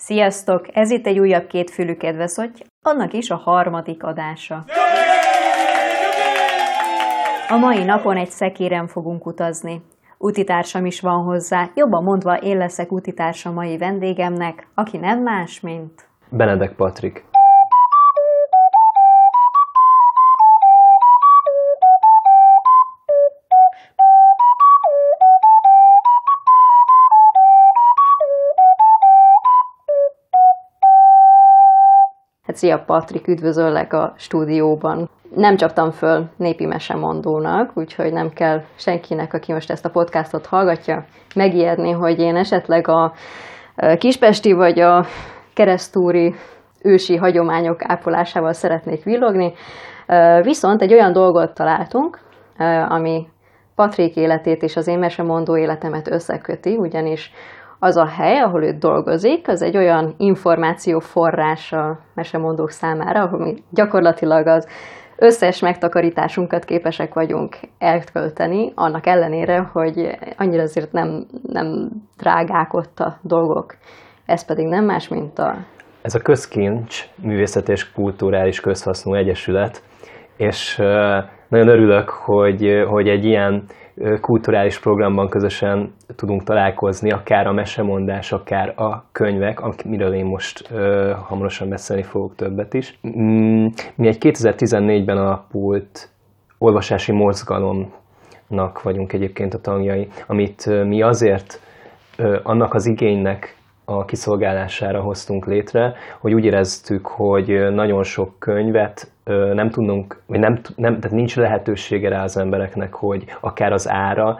Sziasztok! Ez itt egy újabb kétfülű kedveszoty, annak is a harmadik adása. A mai napon egy szekéren fogunk utazni. Utitársam is van hozzá, jobban mondva én leszek utitársa mai vendégemnek, aki nem más, mint... Benedek Patrik. Szia Patrik, üdvözöllek a stúdióban. Nem csaptam föl népi mesemondónak, úgyhogy nem kell senkinek, aki most ezt a podcastot hallgatja, megijedni, hogy én esetleg a kispesti vagy a keresztúri ősi hagyományok ápolásával szeretnék villogni. Viszont egy olyan dolgot találtunk, ami Patrik életét és az én mesemondó életemet összeköti, ugyanis az a hely, ahol ő dolgozik, az egy olyan információforrás a mesemondók számára, ahol mi gyakorlatilag az összes megtakarításunkat képesek vagyunk elkölteni, annak ellenére, hogy annyira azért nem, nem drágák ott a dolgok. Ez pedig nem más, mint a... Ez a Közkincs Művészet és Kulturális Közhasznú Egyesület, és nagyon örülök, hogy, hogy egy ilyen kulturális programban közösen tudunk találkozni, akár a mesemondás, akár a könyvek, amiről én most hamarosan beszélni fogok többet is. Mm, mi egy 2014-ben alapult olvasási mozgalomnak vagyunk egyébként a tagjai, amit mi azért annak az igénynek a kiszolgálására hoztunk létre, hogy úgy éreztük, hogy nagyon sok könyvet nem tudunk, vagy nem, nem, tehát nincs lehetősége rá az embereknek, hogy akár az ára,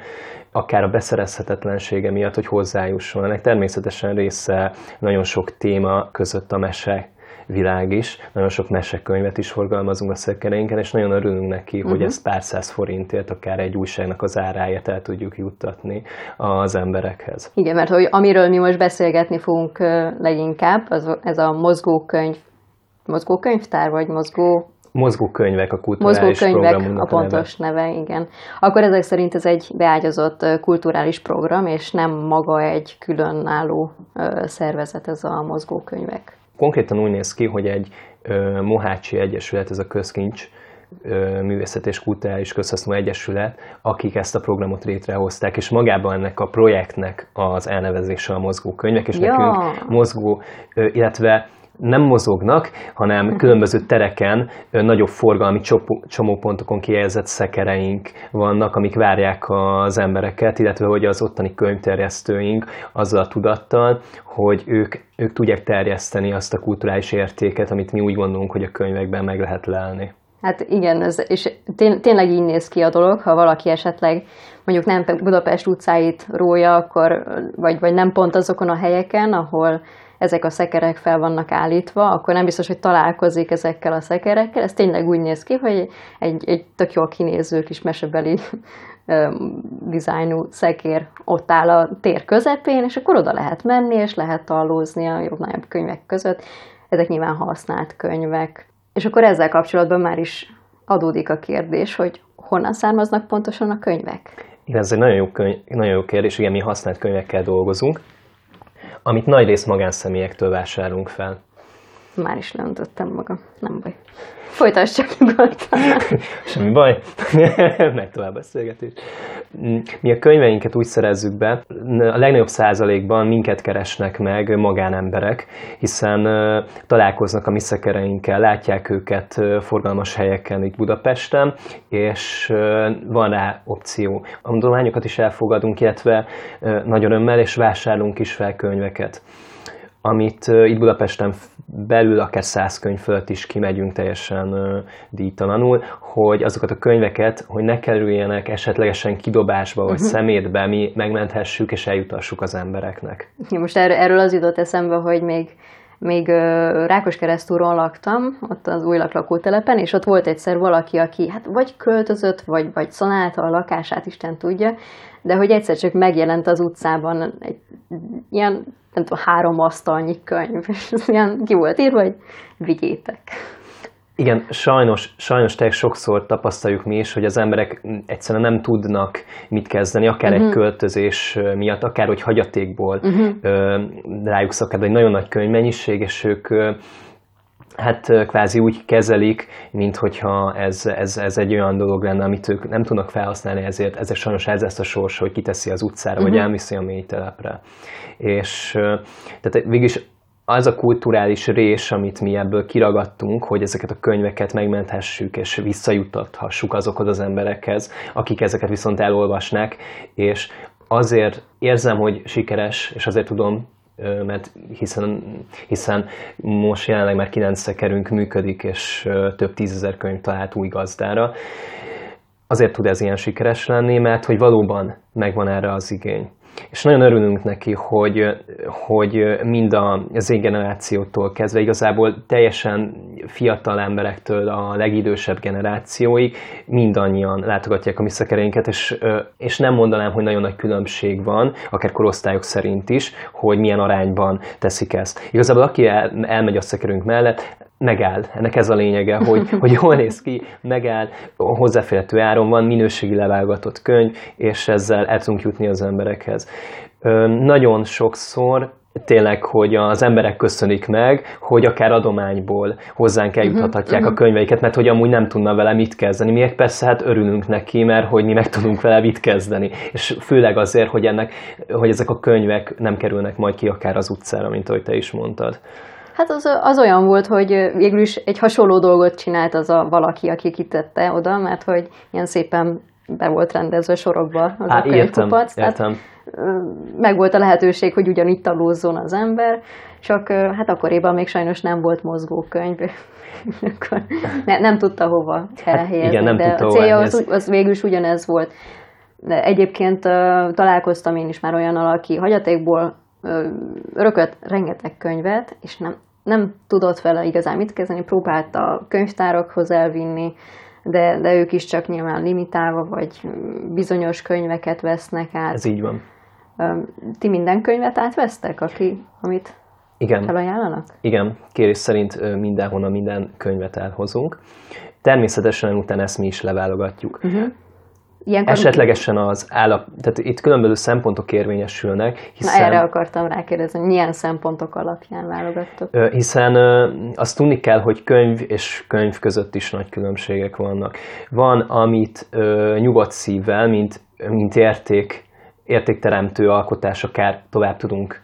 akár a beszerezhetetlensége miatt, hogy hozzájusson. Ennek természetesen része nagyon sok téma között a mese világ is. Nagyon sok mesekönyvet is forgalmazunk a szekereinken, és nagyon örülünk neki, uh-huh. hogy mhm. ezt pár száz forintért, akár egy újságnak az áráját el tudjuk juttatni az emberekhez. Igen, mert hogy amiről mi most beszélgetni fogunk leginkább, az, ez a mozgókönyv, mozgókönyvtár, vagy mozgó Mozgókönyvek a kulturális Mozgókönyvek a pontos neve. neve, igen. Akkor ezek szerint ez egy beágyazott kulturális program, és nem maga egy különálló szervezet ez a mozgókönyvek. Konkrétan úgy néz ki, hogy egy Mohácsi Egyesület, ez a közkincs, Művészet és Kulturális Közhasznú Egyesület, akik ezt a programot létrehozták, és magában ennek a projektnek az elnevezése a mozgókönyvek, és ja. nekünk mozgó, illetve nem mozognak, hanem mhm. különböző tereken nagyobb forgalmi csomópontokon kihelyezett szekereink vannak, amik várják az embereket, illetve hogy az ottani könyvterjesztőink azzal a tudattal, hogy ők, ők tudják terjeszteni azt a kulturális értéket, amit mi úgy gondolunk, hogy a könyvekben meg lehet lelni. Hát igen, ez, és tény, tényleg így néz ki a dolog, ha valaki esetleg mondjuk nem Budapest utcáit rója, akkor, vagy, vagy nem pont azokon a helyeken, ahol ezek a szekerek fel vannak állítva, akkor nem biztos, hogy találkozik ezekkel a szekerekkel. Ez tényleg úgy néz ki, hogy egy, egy tök jól kinéző kis mesebeli dizájnú szekér ott áll a tér közepén, és akkor oda lehet menni, és lehet tallózni a jobb-nagyobb könyvek között. Ezek nyilván használt könyvek. És akkor ezzel kapcsolatban már is adódik a kérdés, hogy honnan származnak pontosan a könyvek? Igen, ez egy nagyon jó, könyv, nagyon jó kérdés. Igen, mi használt könyvekkel dolgozunk, amit nagy rész magánszemélyektől vásárolunk fel. Már is leöntöttem magam, nem baj. Folytasd csak nyugodtan. Semmi baj, meg tovább beszélgetés. Mi a könyveinket úgy szerezzük be, a legnagyobb százalékban minket keresnek meg magánemberek, hiszen találkoznak a mi szekereinkkel, látják őket forgalmas helyeken itt Budapesten, és van rá opció. A dolmányokat is elfogadunk, illetve nagy örömmel, és vásárolunk is fel könyveket amit itt Budapesten belül akár száz könyv fölött is kimegyünk teljesen díjtalanul, hogy azokat a könyveket, hogy ne kerüljenek esetlegesen kidobásba vagy uh-huh. szemétbe, mi megmenthessük és eljutassuk az embereknek. Most erről, erről az jutott eszembe, hogy még még Rákoskeresztúron laktam, ott az új lakótelepen, és ott volt egyszer valaki, aki hát vagy költözött, vagy, vagy szanálta a lakását, Isten tudja, de hogy egyszer csak megjelent az utcában egy ilyen, nem tudom, három asztalnyi könyv, és ilyen ki volt írva, hogy vigyétek. Igen, sajnos, sajnos te sokszor tapasztaljuk mi is, hogy az emberek egyszerűen nem tudnak mit kezdeni, akár uh-huh. egy mhm. költözés miatt, akár hogy hagyatékból uh-huh. rájuk szakad egy nagyon nagy könyvmennyiség, és ők hát kvázi úgy kezelik, mint hogyha ez, ez, ez egy olyan dolog lenne, amit ők nem tudnak felhasználni, ezért ezek sajnos ez ezt a sors, hogy kiteszi az utcára, uh-huh. vagy elviszi a mély telepre. És tehát végülis az a kulturális rés, amit mi ebből kiragadtunk, hogy ezeket a könyveket megmenthessük és visszajuttathassuk azokhoz az emberekhez, akik ezeket viszont elolvasnák, és azért érzem, hogy sikeres, és azért tudom, mert hiszen, hiszen most jelenleg már kilenc szekerünk működik, és több tízezer könyv talált új gazdára. Azért tud ez ilyen sikeres lenni, mert hogy valóban megvan erre az igény. És nagyon örülünk neki, hogy, hogy mind az én generációtól kezdve igazából teljesen fiatal emberektől a legidősebb generációig mindannyian látogatják a mi szekereinket, és, és nem mondanám, hogy nagyon nagy különbség van, akár korosztályok szerint is, hogy milyen arányban teszik ezt. Igazából aki el, elmegy a szekerünk mellett, megáll. Ennek ez a lényege, hogy, hogy jól néz ki, megáll, hozzáférhető áron van, minőségi leválogatott könyv, és ezzel el tudunk jutni az emberekhez. Nagyon sokszor tényleg, hogy az emberek köszönik meg, hogy akár adományból hozzánk mhm, eljuthatják uh-huh, a könyveiket, mert hogy amúgy nem tudna vele mit kezdeni. Mi persze hát örülünk neki, mert hogy mi meg tudunk vele mit kezdeni. És főleg azért, hogy, ennek, hogy ezek a könyvek nem kerülnek majd ki akár az utcára, mint ahogy te is mondtad. Hát az, az olyan volt, hogy végül is egy hasonló dolgot csinált az a valaki, aki kitette oda, mert hogy ilyen szépen be volt rendezve sorokba az Há, a könyvkupac. Értem. Meg volt a lehetőség, hogy ugyanígy talózzon az ember, csak hát akkoriban még sajnos nem volt mozgókönyv. Ne, nem tudta hova elhelyezni. Hát igen, nem de tudta a célja az, az végül is ugyanez volt. De egyébként találkoztam én is már olyan aki hagyatékból örökölt rengeteg könyvet, és nem, nem tudott vele igazán mit kezdeni, próbálta könyvtárokhoz elvinni, de, de ők is csak nyilván limitálva, vagy bizonyos könyveket vesznek át. Ez így van. Ti minden könyvet átvesztek, aki, amit igen. felajánlanak? Igen, kérés szerint mindenhonnan minden könyvet elhozunk. Természetesen utána ezt mi is leválogatjuk. Uh-huh. Ilyenkor... Esetlegesen az állap, tehát itt különböző szempontok érvényesülnek, hiszen... Na erre akartam rákérdezni, milyen szempontok alapján válogattok? Hiszen azt tudni kell, hogy könyv és könyv között is nagy különbségek vannak. Van, amit nyugodt szívvel, mint, mint érték, értékteremtő alkotás akár tovább tudunk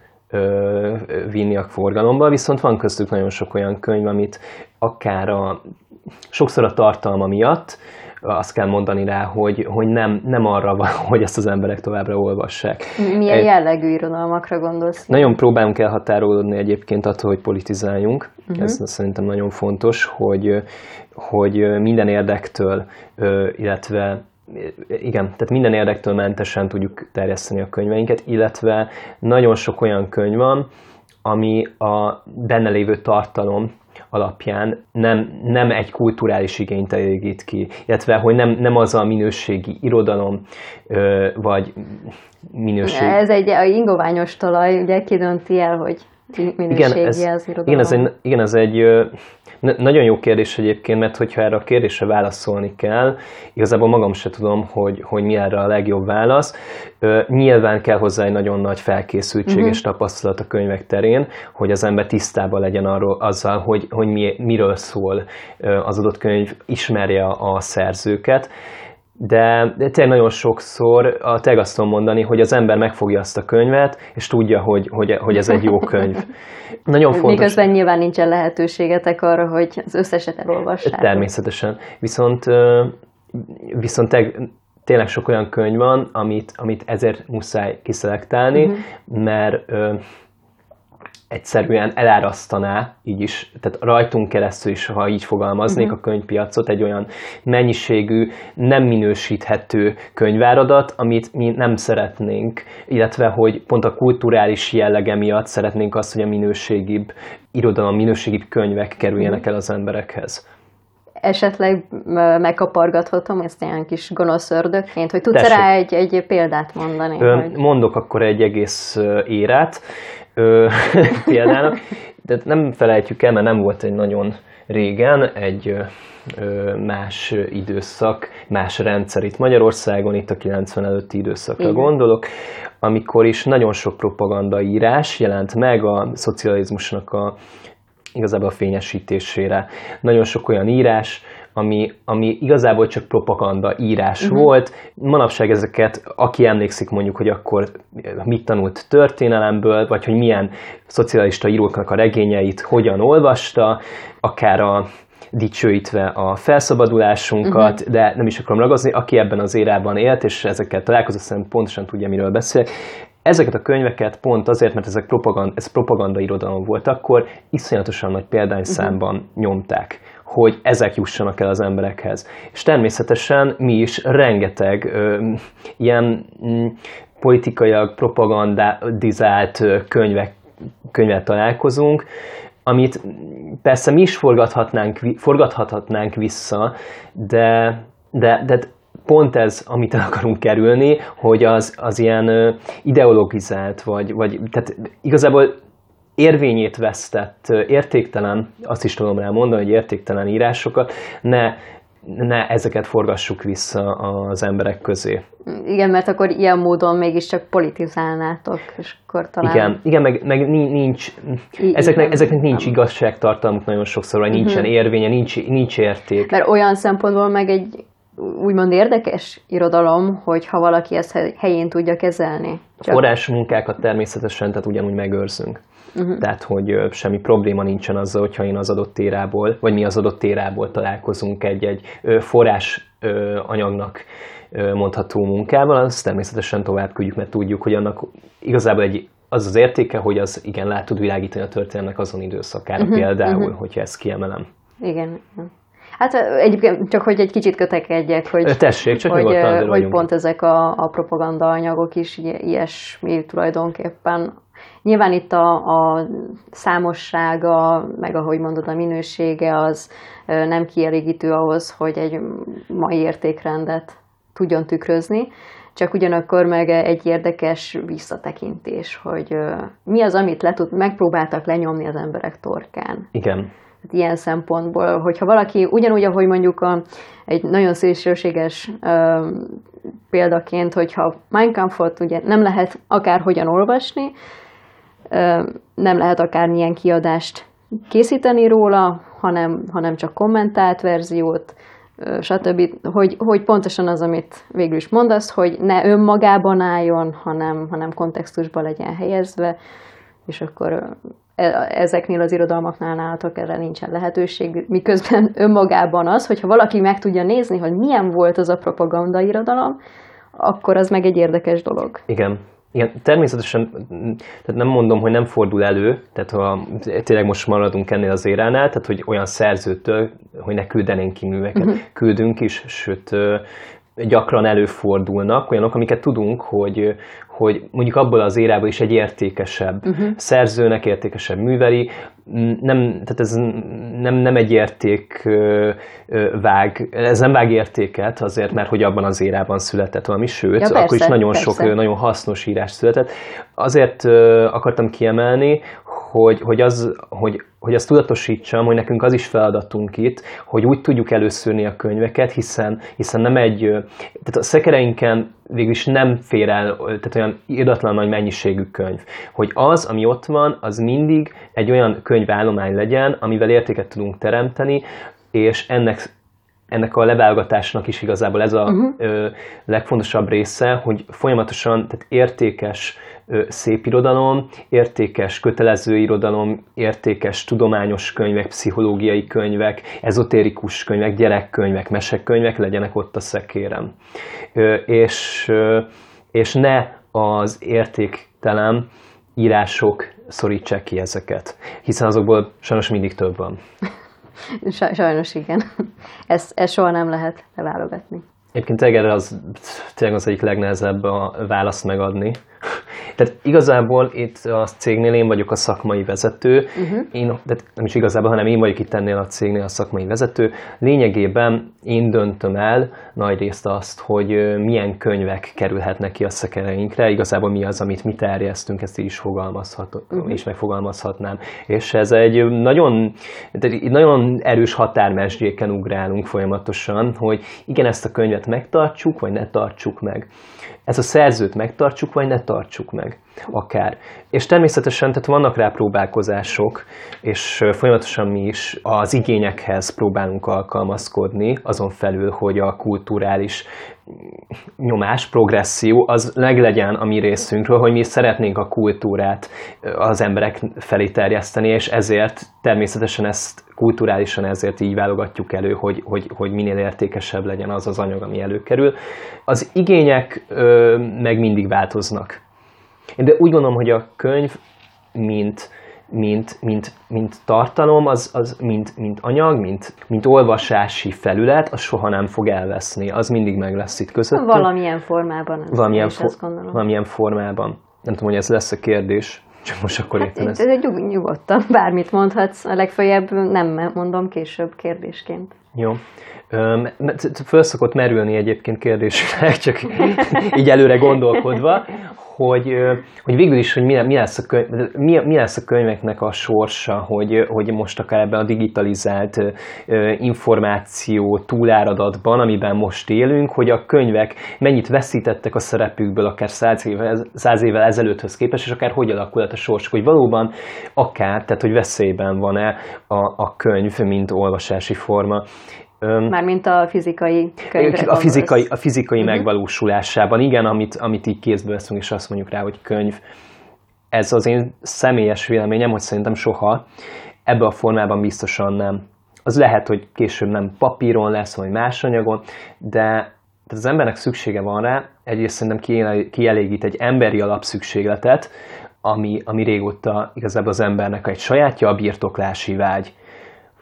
vinni a forgalomba, viszont van köztük nagyon sok olyan könyv, amit akár a, sokszor a tartalma miatt, azt kell mondani rá, hogy, hogy nem, nem arra van, hogy ezt az emberek továbbra olvassák. Milyen Egy, jellegű irodalmakra gondolsz? Nagyon próbálunk elhatárolódni egyébként attól, hogy politizáljunk. Uh-huh. Ez szerintem nagyon fontos, hogy, hogy minden érdektől, illetve igen, tehát minden érdektől mentesen tudjuk terjeszteni a könyveinket, illetve nagyon sok olyan könyv van, ami a benne lévő tartalom, alapján nem, nem egy kulturális igényt elégít ki, illetve hogy nem, nem az a minőségi irodalom, vagy minőség. Ez egy ingoványos talaj, ugye kidönti el, hogy minőségi igen, ez, az irodalom. Igen, ez egy, igen, ez egy nagyon jó kérdés egyébként, mert hogyha erre a kérdésre válaszolni kell, igazából magam se tudom, hogy, hogy mi erre a legjobb válasz. Nyilván kell hozzá egy nagyon nagy felkészültség uh-huh. és tapasztalat a könyvek terén, hogy az ember tisztában legyen arról, azzal, hogy, hogy mi, miről szól az adott könyv, ismerje a szerzőket de, de tényleg nagyon sokszor a tényleg azt tudom mondani, hogy az ember megfogja azt a könyvet, és tudja, hogy, hogy, hogy ez egy jó könyv. Nagyon fontos. Miközben nyilván nincsen lehetőségetek arra, hogy az összeset elolvassák. Természetesen. Viszont, viszont tényleg sok olyan könyv van, amit, amit ezért muszáj kiszelektálni, uh-huh. mert egyszerűen elárasztaná így is, tehát rajtunk keresztül is, ha így fogalmaznék uh-huh. a könyvpiacot, egy olyan mennyiségű, nem minősíthető könyváradat, amit mi nem szeretnénk, illetve hogy pont a kulturális jellege miatt szeretnénk azt, hogy a minőségibb irodalom, minőségibb könyvek kerüljenek uh-huh. el az emberekhez esetleg megkapargathatom ezt ilyen kis gonosz ördögként, hogy tudsz rá egy, egy példát mondani? Ö, hogy... Mondok akkor egy egész érát példának. De nem felejtjük el, mert nem volt egy nagyon régen egy más időszak, más rendszer itt Magyarországon, itt a 90 előtti időszakra Igen. gondolok, amikor is nagyon sok propaganda írás jelent meg a szocializmusnak a igazából a fényesítésére. Nagyon sok olyan írás, ami, ami igazából csak propaganda írás uh-huh. volt. Manapság ezeket, aki emlékszik mondjuk, hogy akkor mit tanult történelemből, vagy hogy milyen szocialista íróknak a regényeit hogyan olvasta, akár a dicsőítve a felszabadulásunkat, uh-huh. de nem is akarom ragozni, aki ebben az érában élt, és ezekkel találkozott, szerintem pontosan tudja, miről beszél. Ezeket a könyveket pont azért, mert ezek propaganda, ez propaganda irodalom volt akkor, iszonyatosan nagy példányszámban uh-huh. nyomták hogy ezek jussanak el az emberekhez. És természetesen mi is rengeteg ö, ilyen m, politikailag propagandizált könyvek, könyvet találkozunk, amit persze mi is forgathatnánk, forgathatnánk vissza, de, de, de pont ez, amit el akarunk kerülni, hogy az, az ilyen ideologizált, vagy, vagy tehát igazából érvényét vesztett, értéktelen, azt is tudom rá mondani, hogy értéktelen írásokat ne, ne ezeket forgassuk vissza az emberek közé. Igen, mert akkor ilyen módon mégiscsak politizálnátok, és akkor talán... Igen, igen meg, meg nincs, ezeknek, ezeknek nincs igazságtartalmuk nagyon sokszor, vagy nincsen uh-huh. érvénye, nincs, nincs érték. Mert olyan szempontból meg egy úgymond érdekes irodalom, hogy ha valaki ezt helyén tudja kezelni. Csak... Forrás munkákat természetesen, tehát ugyanúgy megőrzünk. Uh-huh. Tehát, hogy semmi probléma nincsen azzal, hogyha én az adott térából, vagy mi az adott térából találkozunk egy-egy forrás anyagnak mondható munkával, azt természetesen tovább küldjük, mert tudjuk, hogy annak igazából egy, az az értéke, hogy az igen, lát tud világítani a történelmek azon időszakára uh-huh, például, uh-huh. hogyha ezt kiemelem. Igen. Hát egyébként csak, hogy egy kicsit kötekedjek, hogy, Tessék, csak hogy, hogy pont ezek a, a propaganda anyagok is ilyesmi tulajdonképpen Nyilván itt a, a számossága, meg ahogy mondod, a minősége az nem kielégítő ahhoz, hogy egy mai értékrendet tudjon tükrözni, csak ugyanakkor meg egy érdekes visszatekintés, hogy mi az, amit le tud, megpróbáltak lenyomni az emberek torkán. Igen. Hát ilyen szempontból, hogyha valaki ugyanúgy, ahogy mondjuk a, egy nagyon szélsőséges ö, példaként, hogyha Mein Kampfot ugye nem lehet akárhogyan olvasni, nem lehet akármilyen kiadást készíteni róla, hanem, hanem csak kommentált verziót, stb. Hogy, hogy pontosan az, amit végül is mondasz, hogy ne önmagában álljon, hanem, hanem kontextusba legyen helyezve, és akkor e, ezeknél az irodalmaknál nálatok erre nincsen lehetőség, miközben önmagában az, hogyha valaki meg tudja nézni, hogy milyen volt az a propaganda irodalom, akkor az meg egy érdekes dolog. Igen, igen, természetesen tehát nem mondom, hogy nem fordul elő, tehát ha tényleg most maradunk ennél az éránál, tehát hogy olyan szerzőtől, hogy ne küldenénk ki műveket, uh-huh. küldünk is, sőt gyakran előfordulnak olyanok, amiket tudunk, hogy, hogy mondjuk abból az érából is egy értékesebb uh-huh. szerzőnek értékesebb műveli, nem, tehát ez nem, nem egy érték vág, ez nem vág értéket azért, mert hogy abban az érában született valami, sőt, ja, persze, akkor is nagyon persze. sok nagyon hasznos írás született. Azért akartam kiemelni, hogy, hogy, az, hogy, hogy azt tudatosítsam, hogy nekünk az is feladatunk itt, hogy úgy tudjuk előszűrni a könyveket, hiszen, hiszen nem egy, tehát a szekereinken végülis nem fér el, tehát olyan iratlan nagy mennyiségű könyv. Hogy az, ami ott van, az mindig egy olyan könyvállomány legyen, amivel értéket tudunk teremteni, és ennek ennek a leválogatásnak is igazából ez a uh-huh. ö, legfontosabb része, hogy folyamatosan tehát értékes ö, szép irodalom, értékes kötelező irodalom, értékes tudományos könyvek, pszichológiai könyvek, ezotérikus könyvek, gyerekkönyvek, mesekönyvek legyenek ott a szekérem. Ö, és, ö, és ne az értéktelen írások szorítsák ki ezeket, hiszen azokból sajnos mindig több van. Sajnos igen. Ezt, ezt soha nem lehet leválogatni. Egyébként erre az, tényleg az egyik legnehezebb a választ megadni. Tehát igazából itt a cégnél én vagyok a szakmai vezető, uh-huh. én, de nem is igazából, hanem én vagyok itt ennél a cégnél a szakmai vezető. Lényegében én döntöm el nagy részt azt, hogy milyen könyvek kerülhetnek ki a szekereinkre, igazából mi az, amit mi terjesztünk, ezt így is fogalmazhat, uh-huh. is megfogalmazhatnám. És ez egy nagyon, egy nagyon erős határmesdjéken ugrálunk folyamatosan, hogy igen, ezt a könyvet megtartsuk, vagy ne tartsuk meg ez a szerzőt megtartsuk, vagy ne tartsuk meg, akár. És természetesen tehát vannak rá próbálkozások, és folyamatosan mi is az igényekhez próbálunk alkalmazkodni, azon felül, hogy a kulturális nyomás, progresszió, az leglegyen a mi részünkről, hogy mi szeretnénk a kultúrát az emberek felé terjeszteni, és ezért természetesen ezt kulturálisan ezért így válogatjuk elő, hogy, hogy, hogy minél értékesebb legyen az az anyag, ami előkerül. Az igények ö, meg mindig változnak. De úgy gondolom, hogy a könyv, mint, mint, mint, mint tartalom, az, az mint, mint anyag, mint, mint olvasási felület, az soha nem fog elveszni. Az mindig meg lesz itt között. Valamilyen formában. Valamilyen, fo- valamilyen formában. Nem tudom, hogy ez lesz a kérdés. Csak most akkor hát értem ezt. Ez egy nyugodtan, bármit mondhatsz, a legfeljebb nem mondom később kérdésként. Jó. Föl szokott merülni egyébként kérdésre, csak így előre gondolkodva, hogy, hogy végül is, hogy mi, mi, lesz a könyv, mi, mi lesz a könyveknek a sorsa, hogy, hogy most akár ebben a digitalizált információ túláradatban, amiben most élünk, hogy a könyvek mennyit veszítettek a szerepükből akár száz évvel, száz évvel ezelőtthöz képest, és akár hogy alakult a sors, hogy valóban akár, tehát hogy veszélyben van-e a, a könyv, mint olvasási forma. Mármint a fizikai könyvre A fizikai, a fizikai uh-huh. megvalósulásában, igen, amit, amit így kézbe veszünk, és azt mondjuk rá, hogy könyv. Ez az én személyes véleményem, hogy szerintem soha ebbe a formában biztosan nem. Az lehet, hogy később nem papíron lesz, vagy más anyagon, de tehát az embernek szüksége van rá, egyrészt szerintem kielégít egy emberi alapszükségletet, ami, ami régóta igazából az embernek egy sajátja, a birtoklási vágy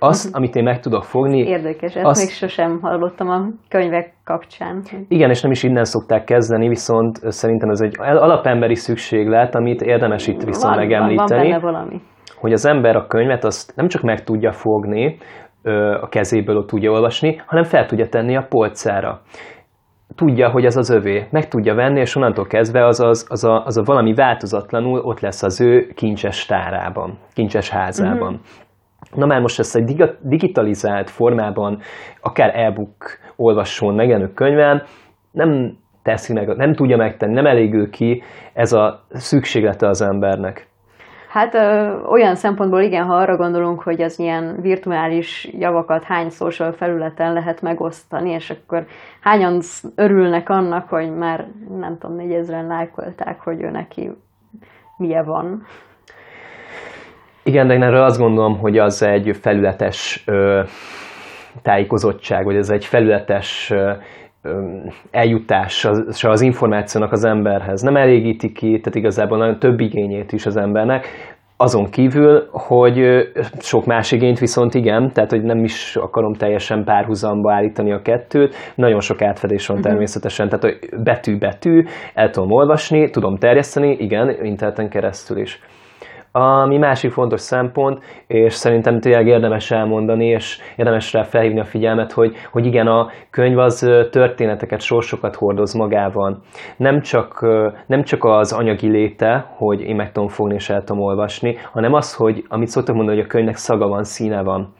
azt, mhm. amit én meg tudok fogni... Érdekes, ezt azt... még sosem hallottam a könyvek kapcsán. Igen, és nem is innen szokták kezdeni, viszont szerintem ez egy alapemberi szükséglet, amit érdemes itt viszont van, megemlíteni. Van benne valami. Hogy az ember a könyvet azt nem csak meg tudja fogni, a kezéből ott tudja olvasni, hanem fel tudja tenni a polcára tudja, hogy ez az övé, meg tudja venni, és onnantól kezdve az, az, az, a, az a valami változatlanul ott lesz az ő kincses tárában, kincses házában. Uh-huh. Na már most ezt egy digitalizált formában, akár e-book olvasson megjelenő könyvem, nem teszi meg, nem tudja megtenni, nem elégül ki ez a szükséglete az embernek. Hát ö, olyan szempontból igen, ha arra gondolunk, hogy az ilyen virtuális javakat hány social felületen lehet megosztani, és akkor hányan örülnek annak, hogy már nem tudom, négyezren lájkolták, hogy ő neki milyen van. Igen, de én erről azt gondolom, hogy az egy felületes ö, tájékozottság, vagy ez egy felületes ö, eljutás az, az információnak az emberhez. Nem elégíti ki, tehát igazából nagyon több igényét is az embernek, azon kívül, hogy sok más igényt viszont igen, tehát hogy nem is akarom teljesen párhuzamba állítani a kettőt, nagyon sok átfedés van uh-huh. természetesen, tehát hogy betű-betű, el tudom olvasni, tudom terjeszteni, igen, interneten keresztül is. Ami másik fontos szempont, és szerintem tényleg érdemes elmondani, és érdemes rá felhívni a figyelmet, hogy, hogy igen, a könyv az történeteket, sorsokat hordoz magával. Nem csak, nem csak az anyagi léte, hogy én meg tudom fogni és el tudom olvasni, hanem az, hogy amit szoktak mondani, hogy a könyvnek szaga van, színe van.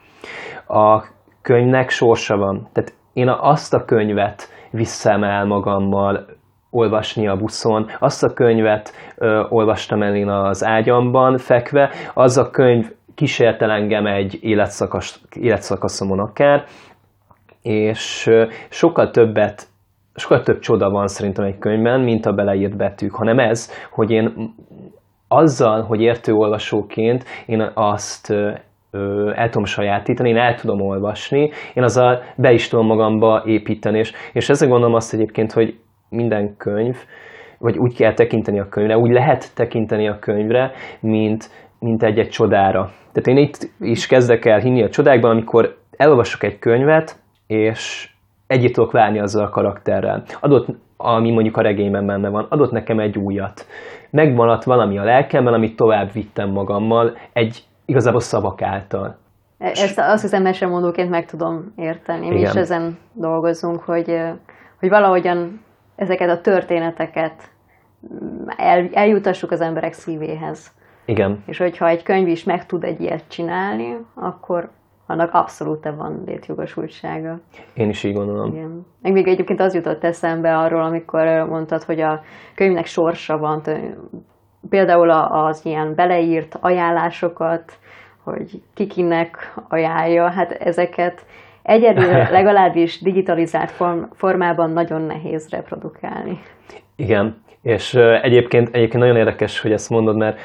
A könyvnek sorsa van. Tehát én azt a könyvet visszám el magammal olvasni a buszon. Azt a könyvet ö, olvastam el én az ágyamban fekve, az a könyv kísérte engem egy életszakasz, életszakaszomon akár, és ö, sokkal többet sokkal több csoda van szerintem egy könyvben, mint a beleírt betűk, hanem ez, hogy én azzal, hogy értő olvasóként én azt el tudom sajátítani, én el tudom olvasni, én azzal be is tudom magamba építeni, és, és ezzel gondolom azt egyébként, hogy minden könyv, vagy úgy kell tekinteni a könyvre, úgy lehet tekinteni a könyvre, mint, mint egy-egy csodára. Tehát én itt is kezdek el hinni a csodákban, amikor elolvasok egy könyvet, és együtt tudok válni azzal a karakterrel. Adott, ami mondjuk a regényben benne van, adott nekem egy újat. Megmaradt valami a lelkemben, amit tovább vittem magammal, egy igazából szavak által. E, ezt azt hiszem mesemondóként meg tudom érteni. Mi is ezen dolgozunk, hogy, hogy valahogyan ezeket a történeteket el, eljutassuk az emberek szívéhez. Igen. És hogyha egy könyv is meg tud egy ilyet csinálni, akkor annak abszolút van létjogosultsága. Én is így gondolom. Igen. Meg még egyébként az jutott eszembe arról, amikor mondtad, hogy a könyvnek sorsa van, például az ilyen beleírt ajánlásokat, hogy kikinek ajánlja, hát ezeket egyedül legalábbis digitalizált form, formában nagyon nehéz reprodukálni. Igen, és egyébként, egyébként nagyon érdekes, hogy ezt mondod, mert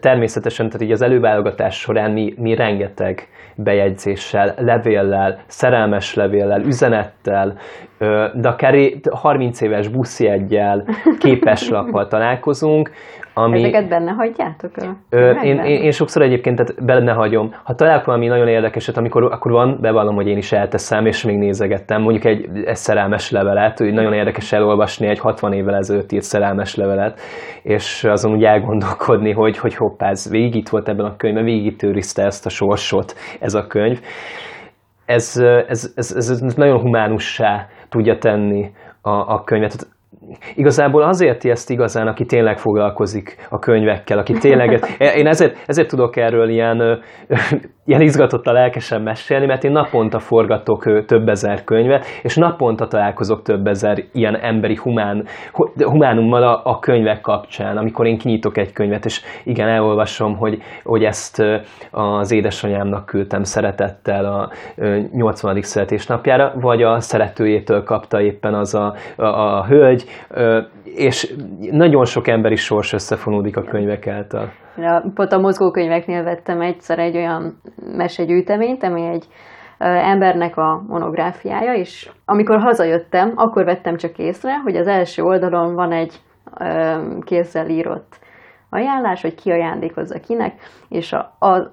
természetesen, tehát így az előválogatás során mi, mi rengeteg bejegyzéssel, levéllel, szerelmes levéllel, üzenettel, de akár 30 éves buszjeggyel, képeslappal találkozunk, ami... Ezeket benne hagyjátok? Ö, én, én, én, sokszor egyébként tehát benne hagyom. Ha találok valami nagyon érdekeset, amikor akkor van, bevallom, hogy én is elteszem, és még nézegettem, mondjuk egy, egy szerelmes levelet, hogy nagyon érdekes elolvasni egy 60 évvel ezelőtt írt szerelmes levelet, és azon úgy elgondolkodni, hogy, hogy hoppá, ez végig itt volt ebben a könyvben, végig itt őrizte ezt a sorsot ez a könyv. Ez, ez, ez, ez nagyon humánussá tudja tenni a, a könyvet igazából azért ezt igazán, aki tényleg foglalkozik a könyvekkel, aki tényleg... Én ezért, ezért tudok erről ilyen, ilyen izgatott a lelkesen mesélni, mert én naponta forgatok több ezer könyvet, és naponta találkozok több ezer ilyen emberi humán, humánummal a, a könyvek kapcsán, amikor én kinyitok egy könyvet, és igen, elolvasom, hogy, hogy ezt az édesanyámnak küldtem szeretettel a 80. születésnapjára, vagy a szeretőjétől kapta éppen az a, a, a hölgy, és nagyon sok emberi sors összefonódik a könyvek által. Pont a mozgókönyveknél vettem egyszer egy olyan mesegyűjteményt, ami egy embernek a monográfiája, és amikor hazajöttem, akkor vettem csak észre, hogy az első oldalon van egy kézzel írott ajánlás, hogy ki ajándékozza kinek, és a, a,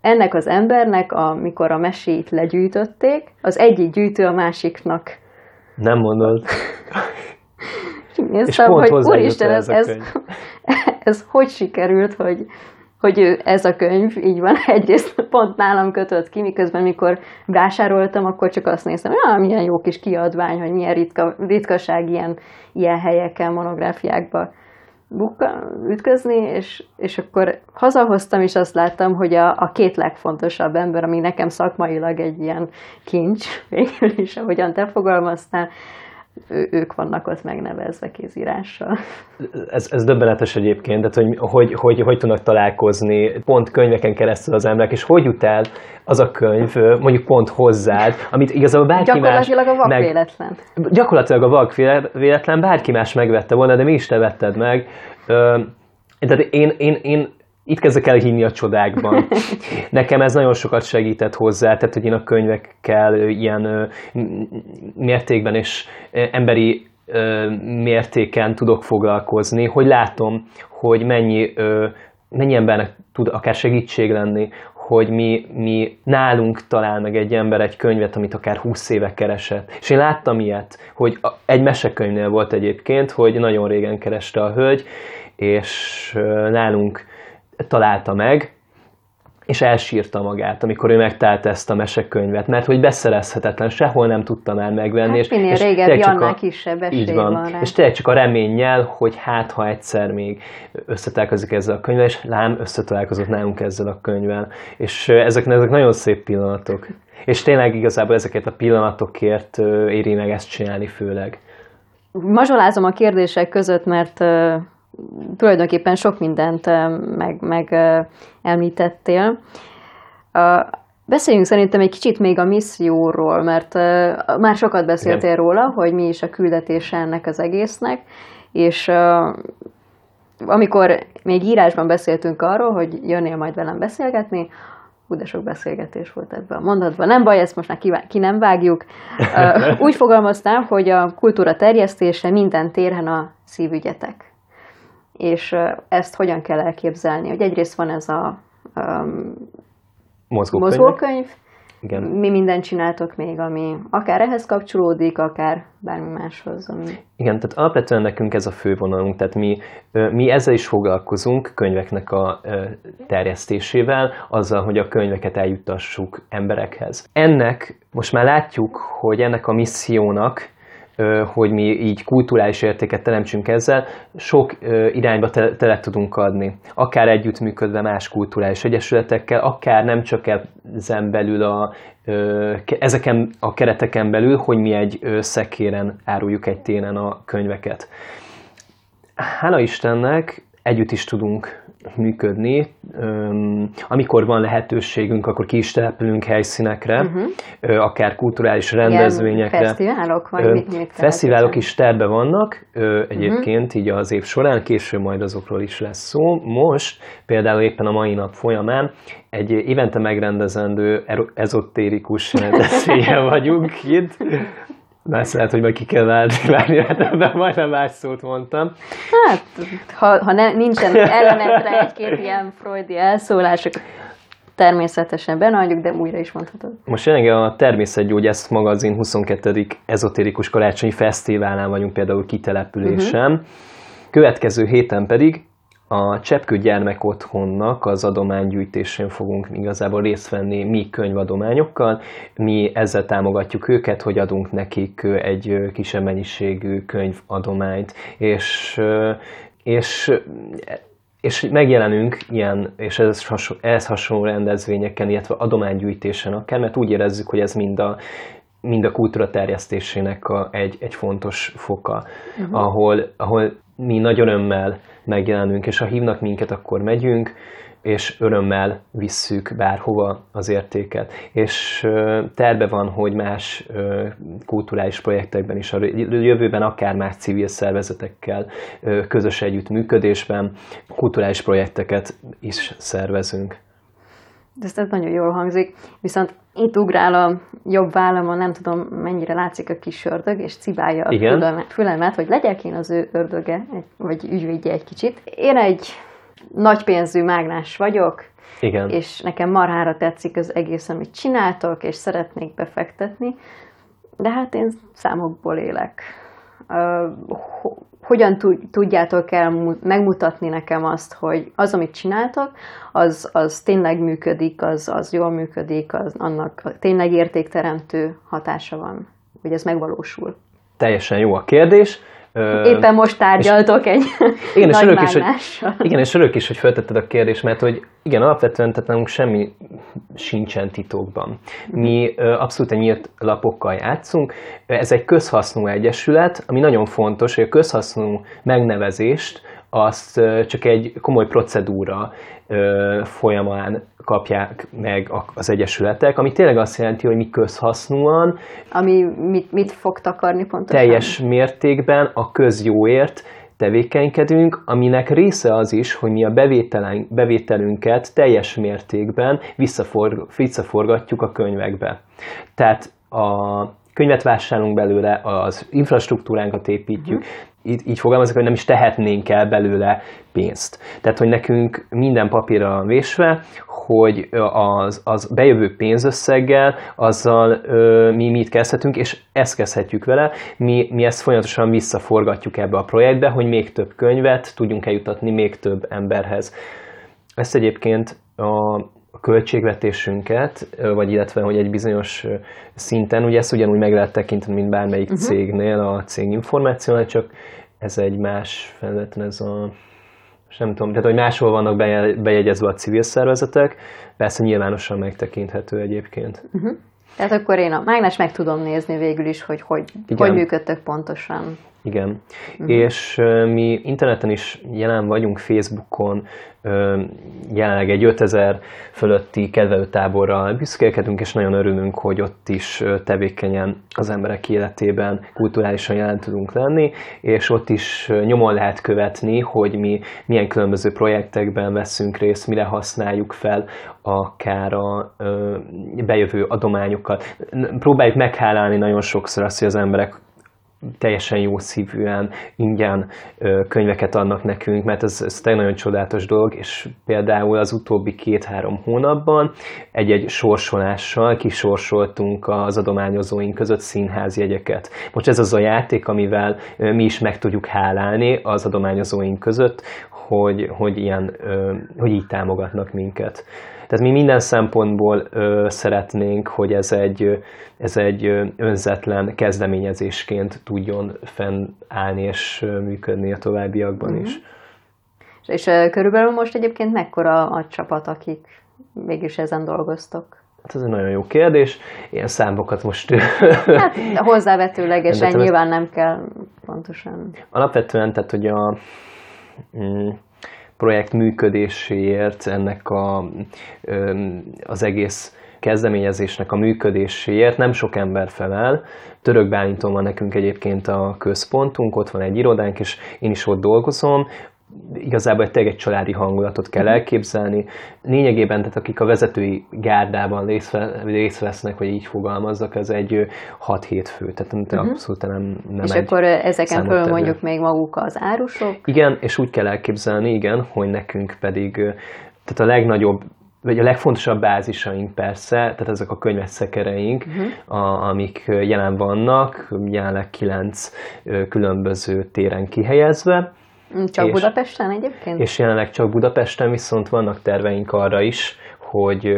ennek az embernek, amikor a mesét legyűjtötték, az egyik gyűjtő a másiknak. Nem mondod. néztem, hogy úristen, ez, ez, ez hogy sikerült, hogy, hogy ez a könyv így van, egyrészt pont nálam kötött ki, miközben mikor vásároltam, akkor csak azt néztem, hogy milyen jó kis kiadvány, hogy milyen ritka, ritkaság ilyen, ilyen helyeken, monográfiákban bukka, ütközni, és, és akkor hazahoztam, és azt láttam, hogy a, a két legfontosabb ember, ami nekem szakmailag egy ilyen kincs, végül is, ahogyan te fogalmaztál, ő, ők vannak ott megnevezve kézírással. Ez, ez döbbenetes egyébként, tehát hogy, hogy, hogy hogy tudnak találkozni pont könyveken keresztül az emberek, és hogy jut el az a könyv mondjuk pont hozzád, amit igazából bárki gyakorlatilag más... A vak véletlen. Gyakorlatilag a vak véletlen, bárki más megvette volna, de mi is te vetted meg. Tehát én, én, én itt kezdek el hinni a csodákban. Nekem ez nagyon sokat segített hozzá, tehát hogy én a könyvekkel ilyen mértékben és emberi mértéken tudok foglalkozni, hogy látom, hogy mennyi, mennyi embernek tud akár segítség lenni, hogy mi, mi nálunk talál meg egy ember egy könyvet, amit akár 20 éve keresett. És én láttam ilyet, hogy egy mesekönyvnél volt egyébként, hogy nagyon régen kereste a hölgy, és nálunk találta meg, és elsírta magát, amikor ő megtalálta ezt a mesekönyvet, mert hogy beszerezhetetlen, sehol nem tudta már megvenni. Hát és, minél és régebbi, annál kisebb esély így van. van rá. És tényleg csak a reménnyel, hogy hát, ha egyszer még összetalálkozik ezzel a könyvvel, és lám összetalálkozott nálunk ezzel a könyvvel. És ezek, ezek nagyon szép pillanatok. És tényleg igazából ezeket a pillanatokért éri meg ezt csinálni főleg. Mazsolázom a kérdések között, mert tulajdonképpen sok mindent meg, meg említettél. Beszéljünk szerintem egy kicsit még a misszióról, mert már sokat beszéltél Igen. róla, hogy mi is a küldetése ennek az egésznek, és amikor még írásban beszéltünk arról, hogy jönnél majd velem beszélgetni, hú, de sok beszélgetés volt ebben a mondatban. Nem baj, ezt most már ki nem vágjuk. Úgy fogalmaztál, hogy a kultúra terjesztése minden térhen a szívügyetek és ezt hogyan kell elképzelni? Hogy egyrészt van ez a um, mozgókönyv, mozgókönyv Igen. Mi mindent csináltok még, ami akár ehhez kapcsolódik, akár bármi máshoz. Ami... Igen, tehát alapvetően nekünk ez a fővonalunk, tehát mi, mi ezzel is foglalkozunk, könyveknek a terjesztésével, azzal, hogy a könyveket eljuttassuk emberekhez. Ennek most már látjuk, hogy ennek a missziónak hogy mi így kulturális értéket teremtsünk ezzel, sok irányba tele tudunk adni. Akár együttműködve más kulturális egyesületekkel, akár nem csak ezen belül a, ezeken a kereteken belül, hogy mi egy szekéren áruljuk egy téren a könyveket. Hála Istennek együtt is tudunk működni. Amikor van lehetőségünk, akkor ki is települünk helyszínekre, uh-huh. akár kulturális rendezvényekre. Ilyen fesztiválok? Vagy mit, mit fesztiválok is terve vannak egyébként uh-huh. így az év során, később majd azokról is lesz szó. Most például éppen a mai nap folyamán egy évente megrendezendő ezotérikus rendezvényen vagyunk itt, Más lehet, hogy majd ki kell várni, de majdnem más szót mondtam. Hát, ha, ha ne, nincsen ellenetre egy-két ilyen freudi elszólás, természetesen benne de újra is mondhatod. Most jelenleg a Természetgyógyász magazin 22. ezotérikus karácsonyi fesztiválán vagyunk például kitelepülésen. Uh-huh. Következő héten pedig a Cseppkő Gyermek Otthonnak az adománygyűjtésén fogunk igazából részt venni mi könyvadományokkal. Mi ezzel támogatjuk őket, hogy adunk nekik egy kisebb mennyiségű könyvadományt. És, és és megjelenünk ilyen, és ez hasonló, ehhez hasonló rendezvényeken, illetve adománygyűjtésen akár, mert úgy érezzük, hogy ez mind a, mind a kultúra terjesztésének a, egy, egy fontos foka, uh-huh. ahol, ahol mi nagy örömmel megjelenünk, és ha hívnak minket, akkor megyünk, és örömmel visszük bárhova az értéket. És terve van, hogy más kulturális projektekben is, a jövőben akár más civil szervezetekkel közös együttműködésben kulturális projekteket is szervezünk. De ez nagyon jól hangzik, viszont itt ugrál a jobb vállamon, nem tudom mennyire látszik a kis ördög, és cibálja a fülemet, hogy legyek én az ő ördöge, vagy ügyvédje egy kicsit. Én egy nagy pénzű mágnás vagyok, Igen. és nekem marhára tetszik az egész, amit csináltok, és szeretnék befektetni, de hát én számokból élek. Uh, hogyan tudjátok el megmutatni nekem azt, hogy az, amit csináltok, az, az tényleg működik, az, az jól működik, az, annak tényleg értékteremtő hatása van, hogy ez megvalósul? Teljesen jó a kérdés. Éppen most tárgyaltok egy igen, és örülök is, hogy, Igen, és örülök is, hogy feltetted a kérdést, mert hogy igen, alapvetően tehát nálunk semmi sincsen titokban. Mi abszolút nyílt lapokkal játszunk. Ez egy közhasznú egyesület, ami nagyon fontos, hogy a közhasznú megnevezést azt csak egy komoly procedúra folyamán kapják meg az egyesületek, ami tényleg azt jelenti, hogy mi közhasznúan. Ami mit, mit fog takarni pontosan? Teljes mértékben a közjóért tevékenykedünk, aminek része az is, hogy mi a bevételünket teljes mértékben visszaforg, visszaforgatjuk a könyvekbe. Tehát a könyvet vásárolunk belőle, az infrastruktúránkat építjük, uh-huh így, így fogalmazok, hogy nem is tehetnénk el belőle pénzt. Tehát, hogy nekünk minden papírra vésve, hogy az, az bejövő pénzösszeggel, azzal ö, mi mit kezdhetünk, és ezt kezdhetjük vele. Mi, mi ezt folyamatosan visszaforgatjuk ebbe a projektbe, hogy még több könyvet tudjunk eljutatni még több emberhez. Ezt egyébként a, a költségvetésünket, vagy illetve, hogy egy bizonyos szinten, ugye ezt ugyanúgy meg lehet tekinteni, mint bármelyik uh-huh. cégnél, a cég információnál, csak ez egy más felületen, ez a nem tudom, tehát hogy máshol vannak bejegyezve a civil szervezetek, persze nyilvánosan megtekinthető egyébként. Uh-huh. Tehát akkor én a mágnes meg tudom nézni végül is, hogy hogy, hogy működtök pontosan. Igen. Uh-huh. És uh, mi interneten is jelen vagyunk, Facebookon, uh, jelenleg egy 5000 fölötti kedvelőtáborral büszkélkedünk, és nagyon örülünk, hogy ott is uh, tevékenyen az emberek életében kulturálisan jelen tudunk lenni, és ott is nyomon lehet követni, hogy mi milyen különböző projektekben veszünk részt, mire használjuk fel akár a bejövő adományokat. Próbáljuk meghálálni nagyon sokszor azt, hogy az emberek teljesen jó szívűen, ingyen könyveket adnak nekünk, mert ez, ez egy nagyon csodálatos dolog, és például az utóbbi két-három hónapban egy-egy sorsolással kisorsoltunk az adományozóink között színházjegyeket. Most ez az a játék, amivel mi is meg tudjuk hálálni az adományozóink között, hogy, hogy, ilyen, hogy így támogatnak minket. Tehát mi minden szempontból ö, szeretnénk, hogy ez egy, ez egy önzetlen kezdeményezésként tudjon fennállni és működni a továbbiakban uh-huh. is. És, és körülbelül most egyébként mekkora a csapat, akik mégis ezen dolgoztok? Hát ez egy nagyon jó kérdés. Ilyen számokat most... Hát hozzávetőlegesen nyilván nem kell pontosan. Alapvetően, tehát hogy a, mm, projekt működéséért, ennek a, az egész kezdeményezésnek a működéséért nem sok ember felel. Török Bálinton van nekünk egyébként a központunk, ott van egy irodánk, és én is ott dolgozom igazából egy tényleg egy családi hangulatot kell mhm. elképzelni. Lényegében, tehát akik a vezetői gárdában részt vesznek, vagy így fogalmazzak, ez egy 6-7 fő, tehát uh-huh. abszolút nem, nem És akkor ezeken föl mondjuk még maguk az árusok? Igen, és úgy kell elképzelni, igen, hogy nekünk pedig tehát a legnagyobb vagy a legfontosabb bázisaink persze, tehát ezek a könyveszekereink, uh-huh. a, amik jelen vannak, jelenleg kilenc különböző téren kihelyezve, csak és, Budapesten egyébként? És jelenleg csak Budapesten, viszont vannak terveink arra is, hogy,